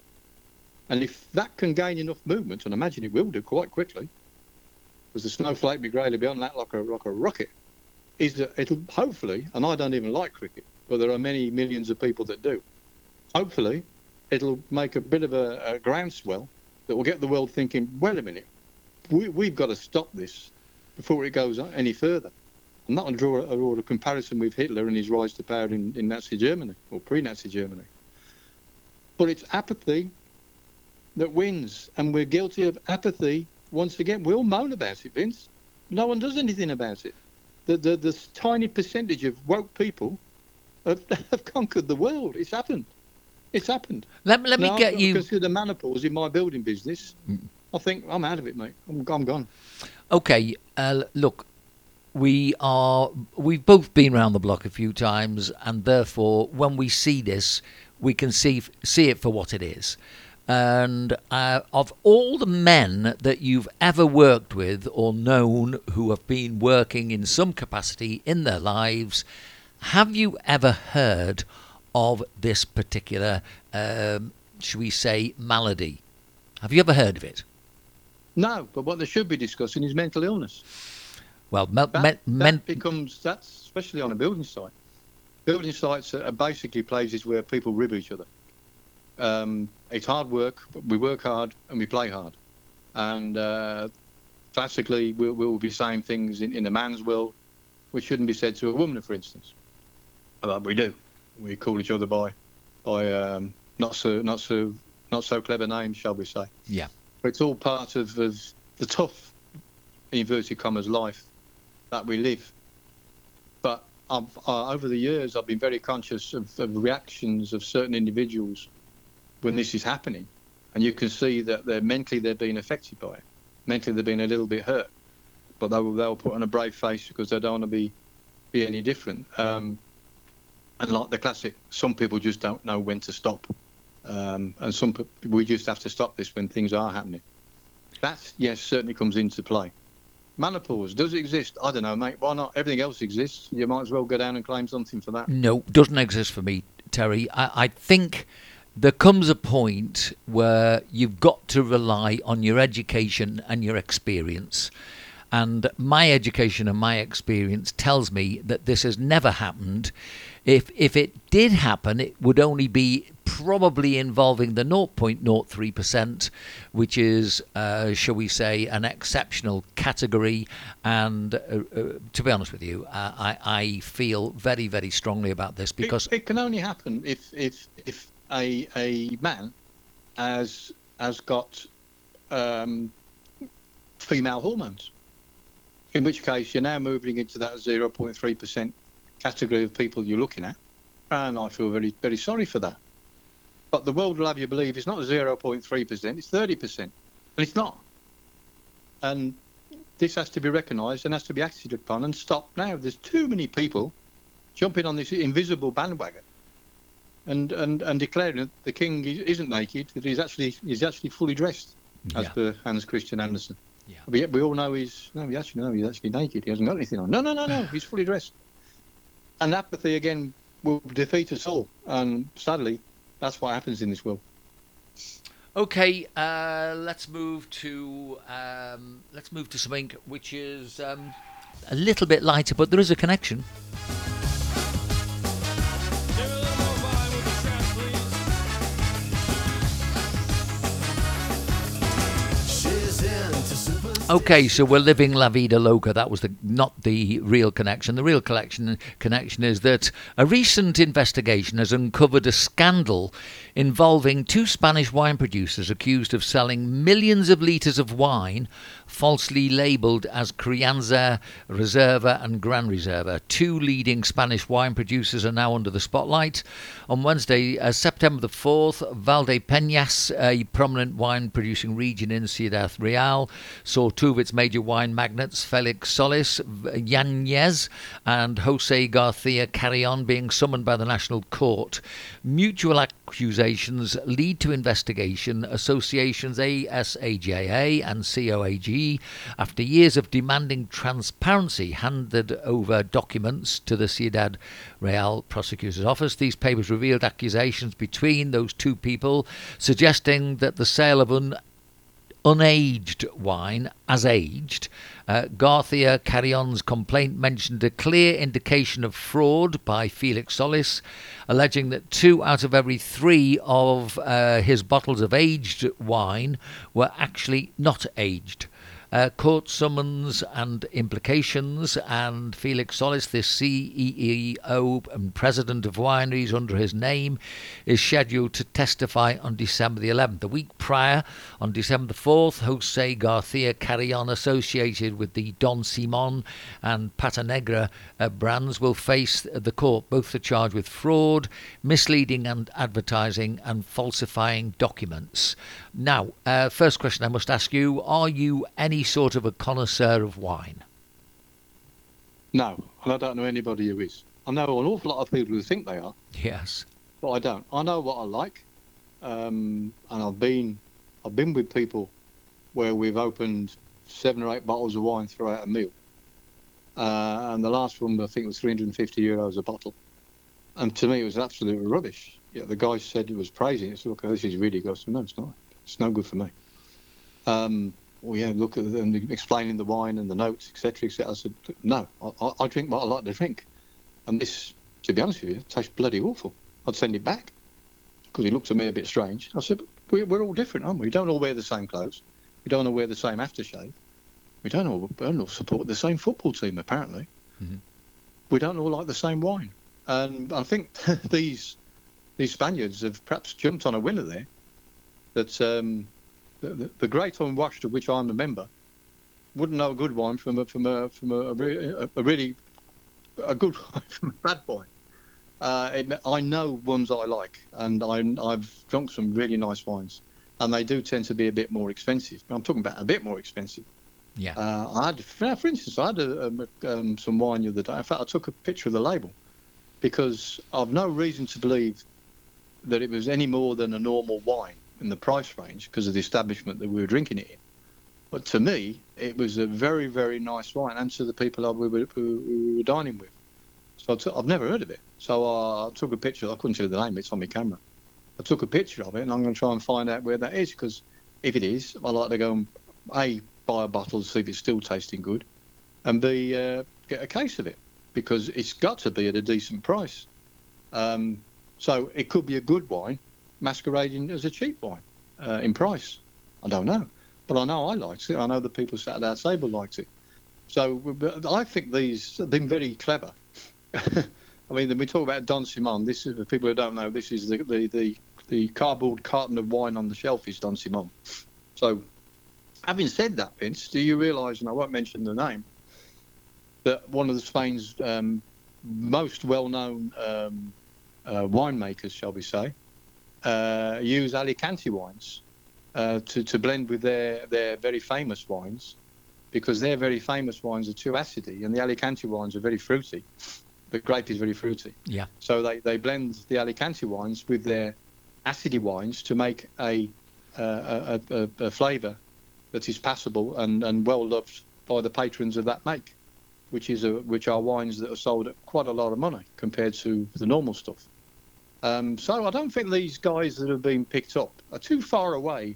and if that can gain enough movement, and I imagine it will do quite quickly, because the snowflake be greatly beyond that like a like a rocket, is that it'll hopefully, and I don't even like cricket, but there are many millions of people that do. Hopefully, it'll make a bit of a, a groundswell that will get the world thinking, wait a minute, we, we've got to stop this before it goes any further. I'm not going to draw a, draw a comparison with Hitler and his rise to power in, in Nazi Germany or pre-Nazi Germany. But it's apathy that wins, and we're guilty of apathy once again. We all moan about it, Vince. No one does anything about it. The, the, this tiny percentage of woke people have, have conquered the world. It's happened. It's happened. Let, me- let me Now, get you. Consider menopause in my building business. I think I'm out of it, mate. I'm, I'm gone. Okay, uh, look, we are we've both been around the block a few times, and therefore, when we see this, we can see see it for what it is. And uh, of all the men that you've ever worked with or known who have been working in some capacity in their lives, have you ever heard of this particular, um, should we say, malady? Have you ever heard of it? No, but what they should be discussing is mental illness. Well, me- That, men, that becomes that's especially on a building site. Building sites are basically places where people rib each other. Um, it's hard work. But we work hard and we play hard. And uh, classically, we'll, we'll be saying things in, in a man's world which shouldn't be said to a woman, for instance. But we do. We call each other by by um, not so not so not so clever names, shall we say? Yeah. But it's all part of, of the tough, inverted commas, life that we live. But I've, uh, over the years, I've been very conscious of, of reactions of certain individuals when this is happening, and you can see that they're mentally they're being affected by it. Mentally, they're being a little bit hurt, but they'll they'll put on a brave face because they don't want to be be any different. Um, and like the classic, some people just don't know when to stop, um, and some we just have to stop this when things are happening. That yes certainly comes into play. Menopause does it exist? I don't know, mate. Why not? Everything else exists. You might as well go down and claim something for that. No, doesn't exist for me, Terry. I, I think there comes a point where you've got to rely on your education and your experience. And my education and my experience tells me that this has never happened. If if it did happen, it would only be probably involving the 0.03%, which is, uh, shall we say, an exceptional category. And uh, uh, to be honest with you, uh, I, I feel very, very strongly about this because it, it can only happen if if if a a man has has got um, female hormones. In which case, you're now moving into that 0.3% category of people you're looking at, and I feel very very sorry for that. But the world will have you believe it's not 0.3%, it's 30%, and it's not. And this has to be recognised and has to be acted upon and stopped now. There's too many people jumping on this invisible bandwagon and, and, and declaring that the king is- isn't naked, that he's actually he's actually fully dressed, as Yeah. per Hans Christian Andersen. Yeah. But yet we all know he's no, we actually know he's actually naked. He hasn't got anything on. No, no, no, no. He's fully dressed. And apathy again will defeat us all. And sadly, that's what happens in this world. Okay, uh, let's move to um, let's move to something which is um, a little bit lighter, but there is a connection. Okay, so we're living La Vida Loca. That was the not the real connection. The real connection connection is that a recent investigation has uncovered a scandal involving two Spanish wine producers accused of selling millions of litres of wine falsely labelled as Crianza Reserva and Gran Reserva. Two leading Spanish wine producers are now under the spotlight. On Wednesday, uh, September the 4th, Valdepeñas, a prominent wine producing region in Ciudad Real, saw two of its major wine magnates, Felix Solis Yanez and Jose Garcia Carrion, being summoned by the National Court. Mutual accusations lead to investigation. Associations ASAJA and COAG, after years of demanding transparency, handed over documents to the Ciudad Real prosecutor's office. These papers revealed accusations between those two people, suggesting that the sale of un unaged wine as aged. Uh, Garcia Carrion's complaint mentioned a clear indication of fraud by Felix Solis, alleging that two out of every three of uh, his bottles of aged wine were actually not aged. Uh, court summons and implications, and Felix Solis, the CEO and president of wineries under his name, is scheduled to testify on December the 11th. The week prior, on December the 4th, Jose Garcia Carrion, associated with the Don Simon and Patanegra uh, brands, will face the court. Both are charged with fraud, misleading and advertising, and falsifying documents. Now, uh, first question I must ask you are you any sort of a connoisseur of wine? No, and I don't know anybody who is. I know an awful lot of people who think they are, Yes. but I don't. I know what I like, um, and I've been, I've been with people where we've opened seven or eight bottles of wine throughout a meal, uh, and the last one I think was 350 euros a bottle, and to me it was absolutely rubbish. Yeah, the guy said it was praising it. So look, this is really good. I said, no, it's not. It's no good for me. Um, well, yeah, look at them explaining the wine and the notes, etc., etc. I said, no, I, I, I drink what I like to drink, and this, to be honest with you, tastes bloody awful. I'd send it back because he looked at me a bit strange. I said, we, we're all different, aren't we? We don't all wear the same clothes. We don't all wear the same aftershave. We don't all, we don't all support the same football team, apparently. Mhm. We don't all like the same wine. And I think these these Spaniards have perhaps jumped on a winner there. That um, the, the, great unwashed, of which I'm a member, wouldn't know a good wine from a from a from a, a, a, a really a good wine from a bad wine. Uh, it, I know ones I like, and I, I've drunk some really nice wines, and they do tend to be a bit more expensive. I'm talking about a bit more expensive. Yeah. Uh, I had, for instance, I had a, um, um, some wine the other day. In fact, I took a picture of the label because I've no reason to believe that it was any more than a normal wine in the price range because of the establishment that we were drinking it in. But to me, it was a very, very nice wine, and to the people I, we, were, we were dining with. So I took, I've never heard of it. So I took a picture. I couldn't you the name. It's on my camera. I took a picture of it, and I'm going to try and find out where that is because if it is, I like to go and a buy a bottle to see if it's still tasting good, and b uh, get a case of it because it's got to be at a decent price. Um, so it could be a good wine masquerading as a cheap wine uh, in price. I don't know, but I know I liked it. I know the people sat at our table liked it. So I think these have been very clever. I mean, we talk about Don Simon. This is for people who don't know. This is the the, the, the cardboard carton of wine on the shelf is Don Simon. So, having said that, Vince, do you realise? And I won't mention the name. That one of Spain's um, most well-known um, uh, winemakers, shall we say, uh, use Alicante wines uh, to, to blend with their, their very famous wines because their very famous wines are too acidy and the Alicante wines are very fruity. The grape is very fruity. Yeah. So they, they blend the Alicante wines with their acidy wines to make a, uh, a, a, a flavour that is passable and, and well loved by the patrons of that make, which is a, which are wines that are sold at quite a lot of money compared to the normal stuff. Um, so I don't think these guys that have been picked up are too far away.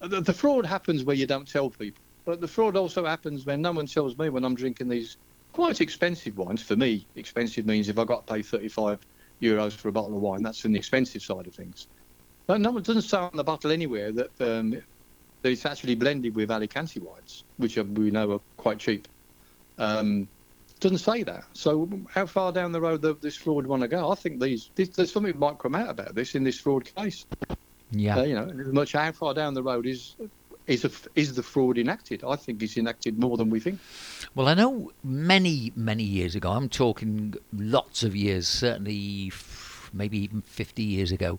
The, the fraud happens where you don't tell people, but the fraud also happens when no one tells me when I'm drinking these quite expensive wines. For me, expensive means if I've got to pay 35 euros for a bottle of wine, that's in the expensive side of things. But no one doesn't say on the bottle anywhere that um, that it's actually blended with Alicante wines, which we know are quite cheap. Um, doesn't say that. So how far down the road does this fraud want to go? I think these, this, there's something might come out about this in this fraud case. Yeah. Uh, you know, much how far down the road is is a, is the fraud enacted? I think it's enacted more than we think. Well, I know many, many years ago, I'm talking lots of years, certainly maybe even 50 years ago,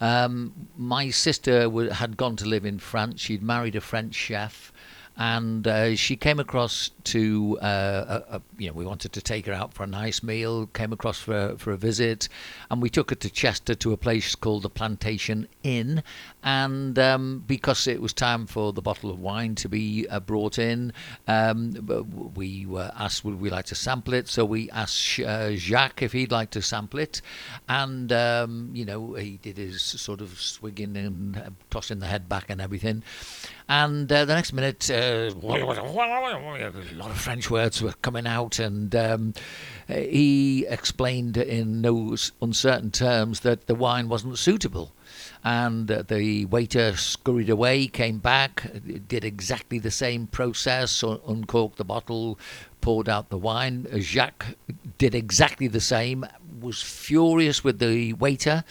um, my sister w- had gone to live in France. She'd married a French chef. And uh, she came across to, uh, a, a, you know, we wanted to take her out for a nice meal, came across for, for a visit, and we took her to Chester to a place called the Plantation Inn. And um, because it was time for the bottle of wine to be uh, brought in, um, we were asked, would we like to sample it? So we asked uh, Jacques if he'd like to sample it. And, um, you know, he did his sort of swigging and uh, tossing the head back and everything. And uh, the next minute, uh, a lot of French words were coming out, and um, he explained in no uncertain terms that the wine wasn't suitable. And uh, the waiter scurried away, came back, did exactly the same process, un- uncorked the bottle, poured out the wine. Jacques did exactly the same, was furious with the waiter,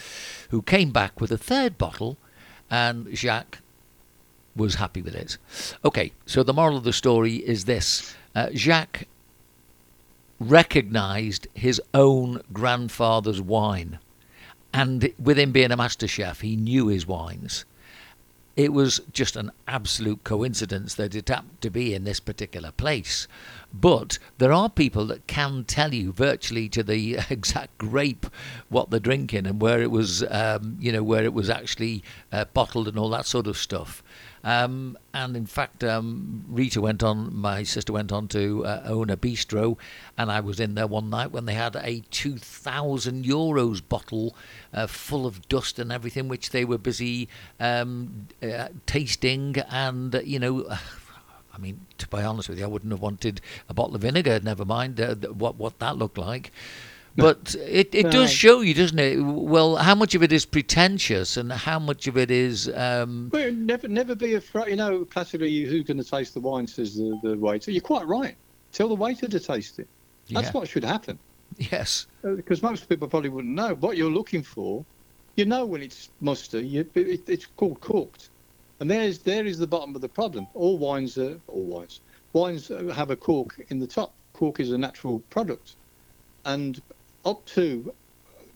who came back with a third bottle, and Jacques was happy with it. Okay, so the moral of the story is this uh, Jacques recognized his own grandfather's wine. And with him being a master chef, he knew his wines. It was just an absolute coincidence that it happened to be in this particular place. But there are people that can tell you virtually to the exact grape what they're drinking and where it was, um, you know, where it was actually uh, bottled and all that sort of stuff. Um, and in fact, um, Rita went on, my sister went on to uh, own a bistro, and I was in there one night when they had a 2,000 euros bottle uh, full of dust and everything, which they were busy um, uh, tasting. And, uh, you know, I mean, to be honest with you, I wouldn't have wanted a bottle of vinegar, never mind uh, what, what that looked like. But it, it does show you, doesn't it? Well, how much of it is pretentious and how much of it is. Um, Well, never, never be afraid. You know, classically, who's going to taste the wine? Says the, the waiter. You're quite right. Tell the waiter to taste it. That's Yeah. what should happen. yes. Because most people probably wouldn't know what you're looking for. You know when it's musty. You, it, it's called corked, and there's there is the bottom of the problem. All wines are all wines. Wines uh, have a cork in the top. Cork is a natural product, and up to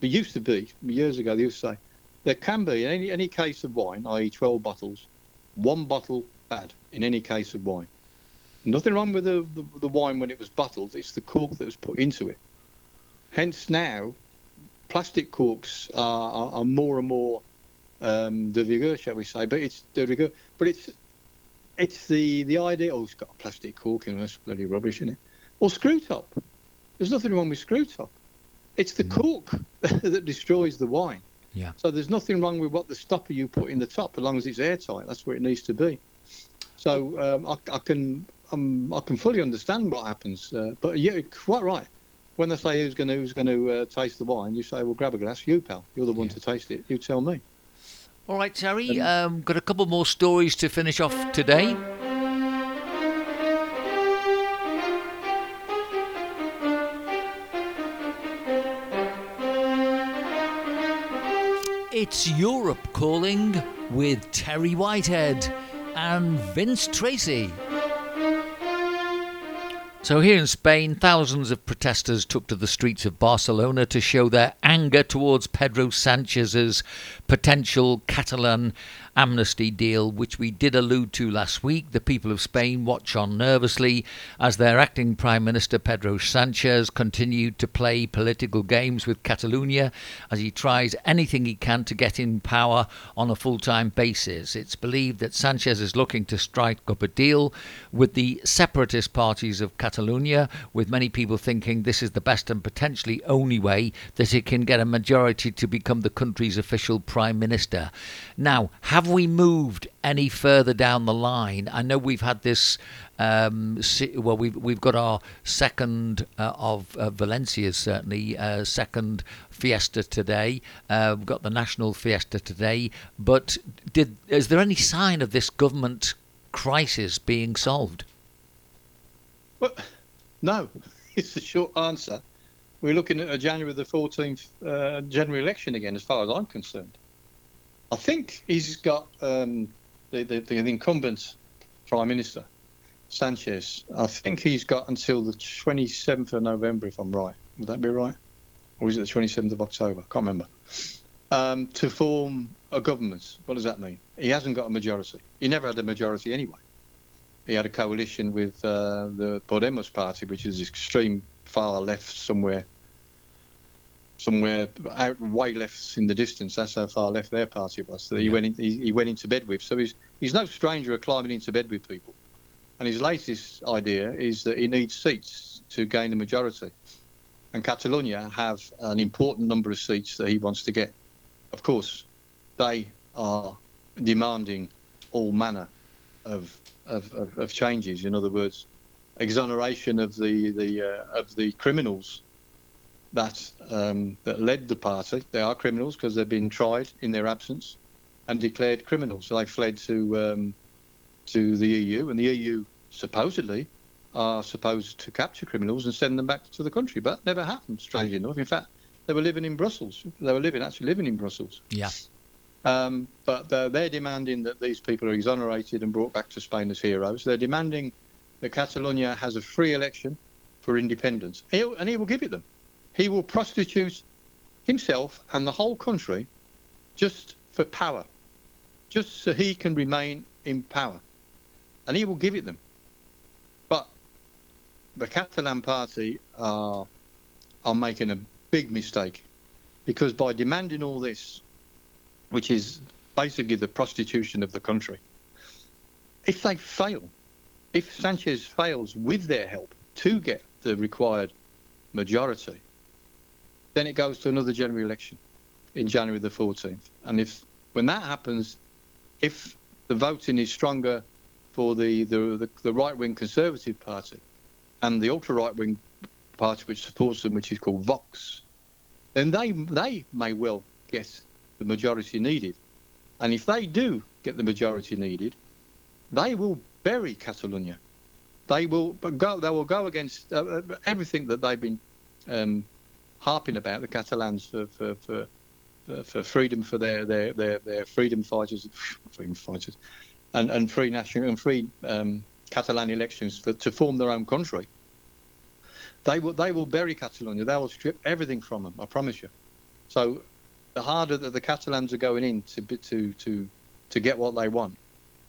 there used to be years ago. They used to say there can be in any any case of wine, i.e., 12 bottles, one bottle bad in any case of wine. Nothing wrong with the, the, the wine when it was bottled. It's the cork that was put into it. Hence now, plastic corks are, are, are more and more um, de rigueur, shall we say? But it's de rigueur. But it's it's the the idea. Oh, it's got a plastic cork in it. That's bloody rubbish, isn't it? Or screw top. There's nothing wrong with screw top. It's the cork that destroys the wine. Yeah. So there's nothing wrong with what the stopper you put in the top, as long as it's airtight. That's where it needs to be. So um, I, I can um, I can fully understand what happens. Uh, but yeah, you're quite right. When they say who's going to who's going to uh, taste the wine, you say, well, grab a glass. You pal, you're the one Yeah. to taste it. You tell me. All right, Terry. Um, got a couple more stories to finish off today. It's Europe calling with Terry Whitehead and Vince Tracy. So, here in Spain, thousands of protesters took to the streets of Barcelona to show their anger towards Pedro Sanchez's potential Catalan amnesty deal, which we did allude to last week. The people of Spain watch on nervously as their acting Prime Minister Pedro Sanchez continued to play political games with Catalonia as he tries anything he can to get in power on a full time basis. It's believed that Sanchez is looking to strike up a deal with the separatist parties of Catalonia. Catalonia, with many people thinking this is the best and potentially only way that it can get a majority to become the country's official prime minister. Now, have we moved any further down the line? I know we've had this. Um, well, we've we've got our second uh, of uh, Valencia's certainly uh, second fiesta today. Uh, we've got the national fiesta today. But did is there any sign of this government crisis being solved? Well, no, it's the short answer. We're looking at a January the 14th uh, general election again, as far as I'm concerned. I think he's got um, the, the, the incumbent prime minister, Sanchez. I think he's got until the 27th of November, if I'm right. Would that be right? Or is it the 27th of October? I can't remember. Um, to form a government. What does that mean? He hasn't got a majority. He never had a majority anyway he had a coalition with uh, the Podemos party, which is extreme far left somewhere, somewhere out way left in the distance. That's how far left their party was. So he Yeah. went in, he, he went into bed with. So he's he's no stranger of climbing into bed with people. And his latest idea is that he needs seats to gain the majority. And Catalonia have an important number of seats that he wants to get. Of course, they are demanding all manner of of, of, of changes. In other words, exoneration of the the uh, of the criminals that um, that led the party. They are criminals because they've been tried in their absence and declared criminals. So they fled to um, to the EU, and the EU supposedly are supposed to capture criminals and send them back to the country, but never happened. Strangely enough, in fact, they were living in Brussels. They were living actually living in Brussels. Yeah. Um, but they're, they're demanding that these people are exonerated and brought back to Spain as heroes. They're demanding that Catalonia has a free election for independence. He'll, and he will give it them. He will prostitute himself and the whole country just for power, just so he can remain in power. And he will give it them. But the Catalan party are, are making a big mistake because by demanding all this, which is basically the prostitution of the country. If they fail, if Sanchez fails with their help to get the required majority, then it goes to another general election in January the 14th. And if when that happens, if the voting is stronger for the, the, the, the right wing Conservative Party and the ultra right wing party which supports them, which is called Vox, then they they may well get the majority needed. And if they do get the majority needed, they will bury Catalonia. They will go. They will go against uh, uh, everything that they've been um, harping about the Catalans for for, for, for, freedom for their, their, their, their freedom fighters, freedom fighters, and, and free national and free um, Catalan elections for, to form their own country. They will they will bury Catalonia. They will strip everything from them. I promise you. So the harder that the Catalans are going in to to to to get what they want,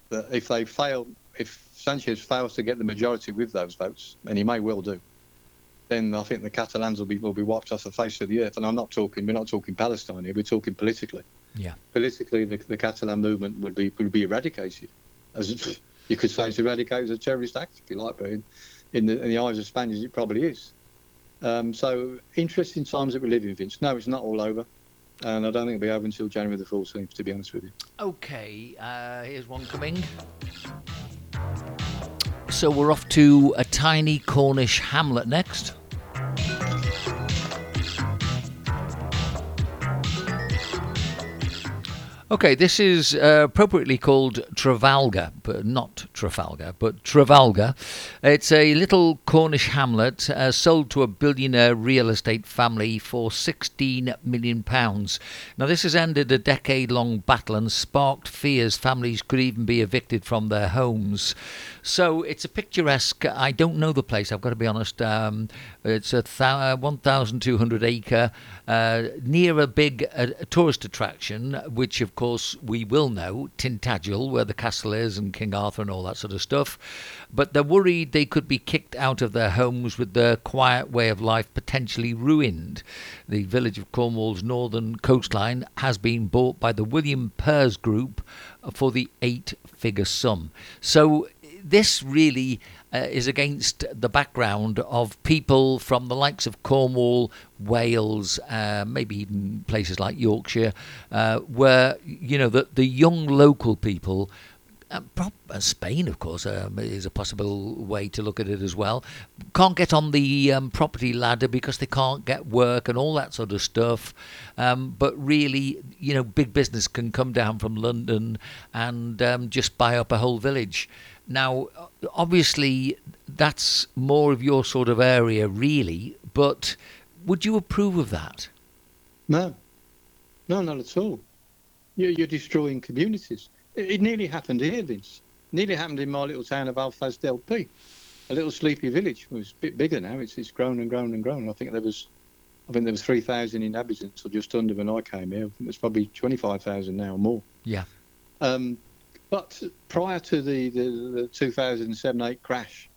that if they fail, if Sanchez fails to get the majority with those votes, and he may well do, then I think the Catalans will be will be wiped off the face of the earth. And I'm not talking we're not talking Palestine here. We're talking politically. Yeah. Politically, the, the Catalan movement would be would be eradicated. As you could say, it's eradicated as a terrorist act, if you like, but in, in, the, in the eyes of Spaniards, it probably is. Um, so interesting times that we live in, Vince. No, it's not all over. And I don't think it'll be over until January the 14th, to be honest with you. Okay, uh, here's one coming. So we're off to a tiny Cornish hamlet next. Okay, this is uh, appropriately called Trafalgar, but not Trafalgar, but Trafalgar. It's a little Cornish hamlet uh, sold to a billionaire real estate family for 16 million pounds. Now, this has ended a decade-long battle and sparked fears families could even be evicted from their homes. So it's a picturesque. I don't know the place. I've got to be honest. Um, it's a thou- 1,200 acre uh, near a big uh, tourist attraction, which of course we will know, Tintagel, where the castle is, and King Arthur and all that sort of stuff. But they're worried they could be kicked out of their homes with their quiet way of life potentially ruined. The village of Cornwall's northern coastline has been bought by the William Pears Group for the eight figure sum. So this really uh, is against the background of people from the likes of Cornwall, Wales, uh, maybe even places like Yorkshire, uh, where you know the the young local people. Uh, uh, Spain, of course, um, is a possible way to look at it as well. Can't get on the um, property ladder because they can't get work and all that sort of stuff. Um, but really, you know, big business can come down from London and um, just buy up a whole village. Now, obviously, that's more of your sort of area, really. But would you approve of that? No, no, not at all. You're, you're destroying communities. It, it nearly happened here, Vince. Nearly happened in my little town of Alfaz del Pi, a little sleepy village. It was a bit bigger now. It's it's grown and grown and grown. I think there was, I think there was three thousand inhabitants or just under when I came here. I think there's probably twenty five thousand now or more. Yeah. Um, but prior to the, the, the 2007-8 crash,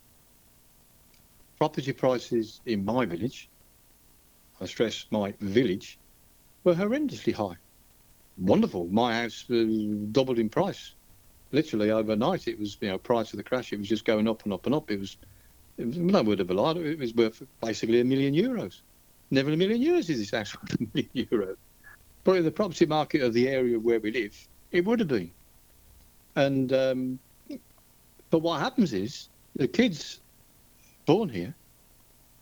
property prices in my village, I stress my village, were horrendously high. Wonderful. My house uh, doubled in price. Literally overnight, it was, you know, prior to the crash, it was just going up and up and up. It was, it was no word of a lie, it was worth basically a million euros. Never a million years is this house worth a million euros. But in the property market of the area where we live, it would have been. And um, but what happens is the kids born here,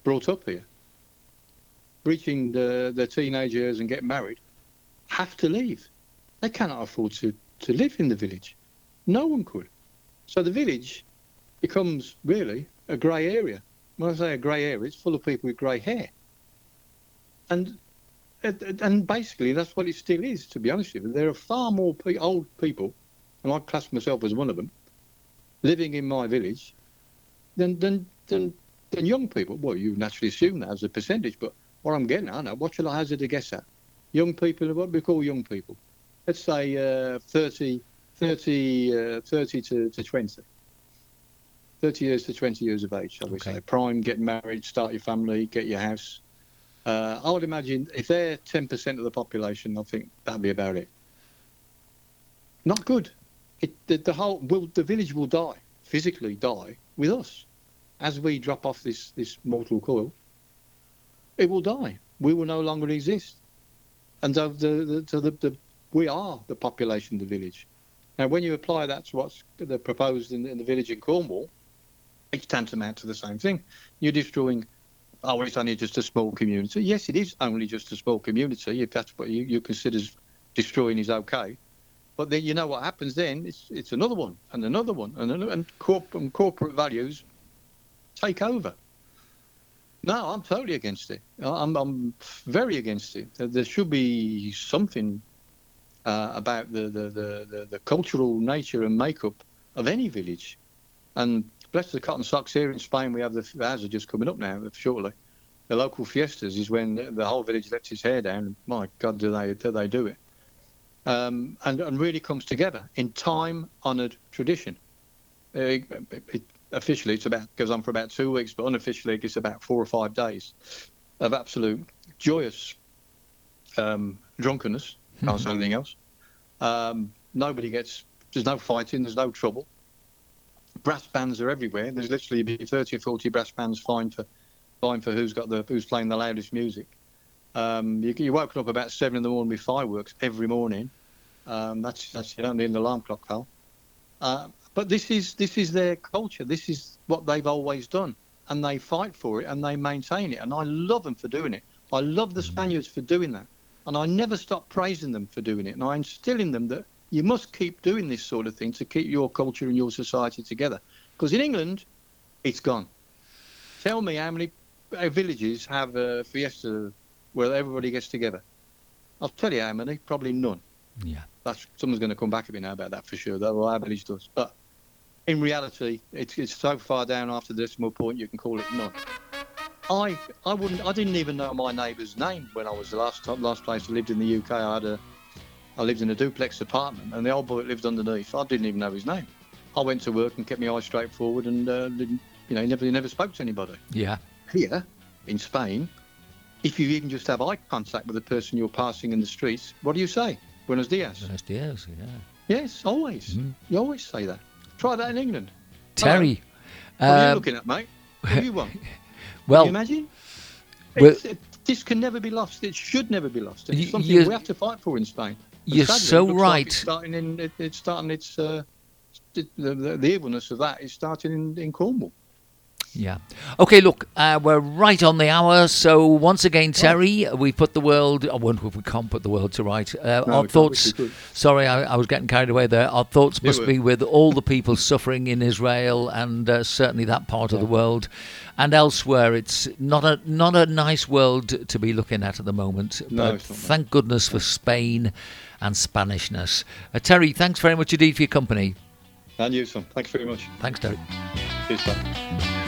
brought up here, reaching the, their teenage years and get married, have to leave. They cannot afford to, to live in the village. No one could. So the village becomes really a grey area. When I say a grey area, it's full of people with grey hair. And and basically that's what it still is, to be honest with you. There are far more pe- old people and I class myself as one of them, living in my village, then than than, than young people. Well, you naturally assume that as a percentage, but what I'm getting at, what shall I hazard a guess at? Young people, what we call young people? Let's say uh, 30, 30, uh, 30 to, to 20. 30 years to 20 years of age, shall we Okay. say. Prime, get married, start your family, get your house. Uh, I would imagine if they're 10% of the population, I think that'd be about it. Not good. It, the, the whole will the village will die physically die with us as we drop off this this mortal coil. It will die. We will no longer exist, and so the, the, so the, the we are the population of the village. Now, when you apply that to what's proposed in, in the village in Cornwall, it's tantamount to the same thing. You're destroying. Oh, it's only just a small community. Yes, it is only just a small community. If that's what you, you consider destroying is okay. But then you know what happens then? It's it's another one and another one and another, and, corp- and corporate values take over. No, I'm totally against it. I'm I'm very against it. There- should be something uh, about the, the, the, the, the cultural nature and makeup of any village. And bless the cotton socks here in Spain, we have the ours are just coming up now shortly. The local fiestas is when the- the whole village lets its hair down. My God, do they do they do it? Um, and, and really comes together in time-honoured tradition. Uh, it, it, officially, it's about goes on for about two weeks, but unofficially, it's about four or five days of absolute joyous um, drunkenness. Can't say anything else. Um, nobody gets. There's no fighting. There's no trouble. Brass bands are everywhere. There's literally be 30 or 40 brass bands fine for, fined for who's got the who's playing the loudest music. Um, you, you're woken up about seven in the morning with fireworks every morning. Um, that's that's you don't need an alarm clock, pal. Uh, but this is this is their culture. This is what they've always done, and they fight for it and they maintain it. And I love them for doing it. I love the Spaniards for doing that, and I never stop praising them for doing it. And I instill in them that you must keep doing this sort of thing to keep your culture and your society together. Because in England, it's gone. Tell me how many villages have a fiesta where everybody gets together. I'll tell you how many, probably none. Yeah. That's someone's going to come back at me now about that for sure. That well, our village does, but in reality, it's, it's so far down after the decimal point you can call it none. I I wouldn't I didn't even know my neighbour's name when I was the last time, last place I lived in the UK. I had a I lived in a duplex apartment, and the old boy that lived underneath. I didn't even know his name. I went to work and kept my eyes straight forward, and uh, didn't you know he never he never spoke to anybody Yeah. here in Spain, if you even just have eye contact with the person you're passing in the streets, what do you say? Buenos dias. Buenos dias. Yeah. Yes, always. Mm. You always say that. Try that in England. Terry. What are you um, looking at, mate? What do you want? Can well, you imagine? well- it, this can never be lost. It should never be lost. It's You- something we have to fight for in Spain. And you're sadly, so looks like right. it's starting in. It, it's starting. It's uh, the, the, the evilness of that is starting in, in Cornwall. Yeah. Okay, look, uh, we're right on the hour. So once again, Terry, we put the world. I wonder if we can't put the world to right. Uh, No, our thoughts. which we could. Sorry, I, I was getting carried away there. Our thoughts You must were. be with all the people suffering in Israel and uh, certainly that part of the world and elsewhere. It's not a not a nice world to be looking at at the moment. No, but thank goodness for Spain and Spanishness. Uh, Terry, thanks very much indeed for your company. And you, son. Thanks very much. Thanks, Terry. Cheers.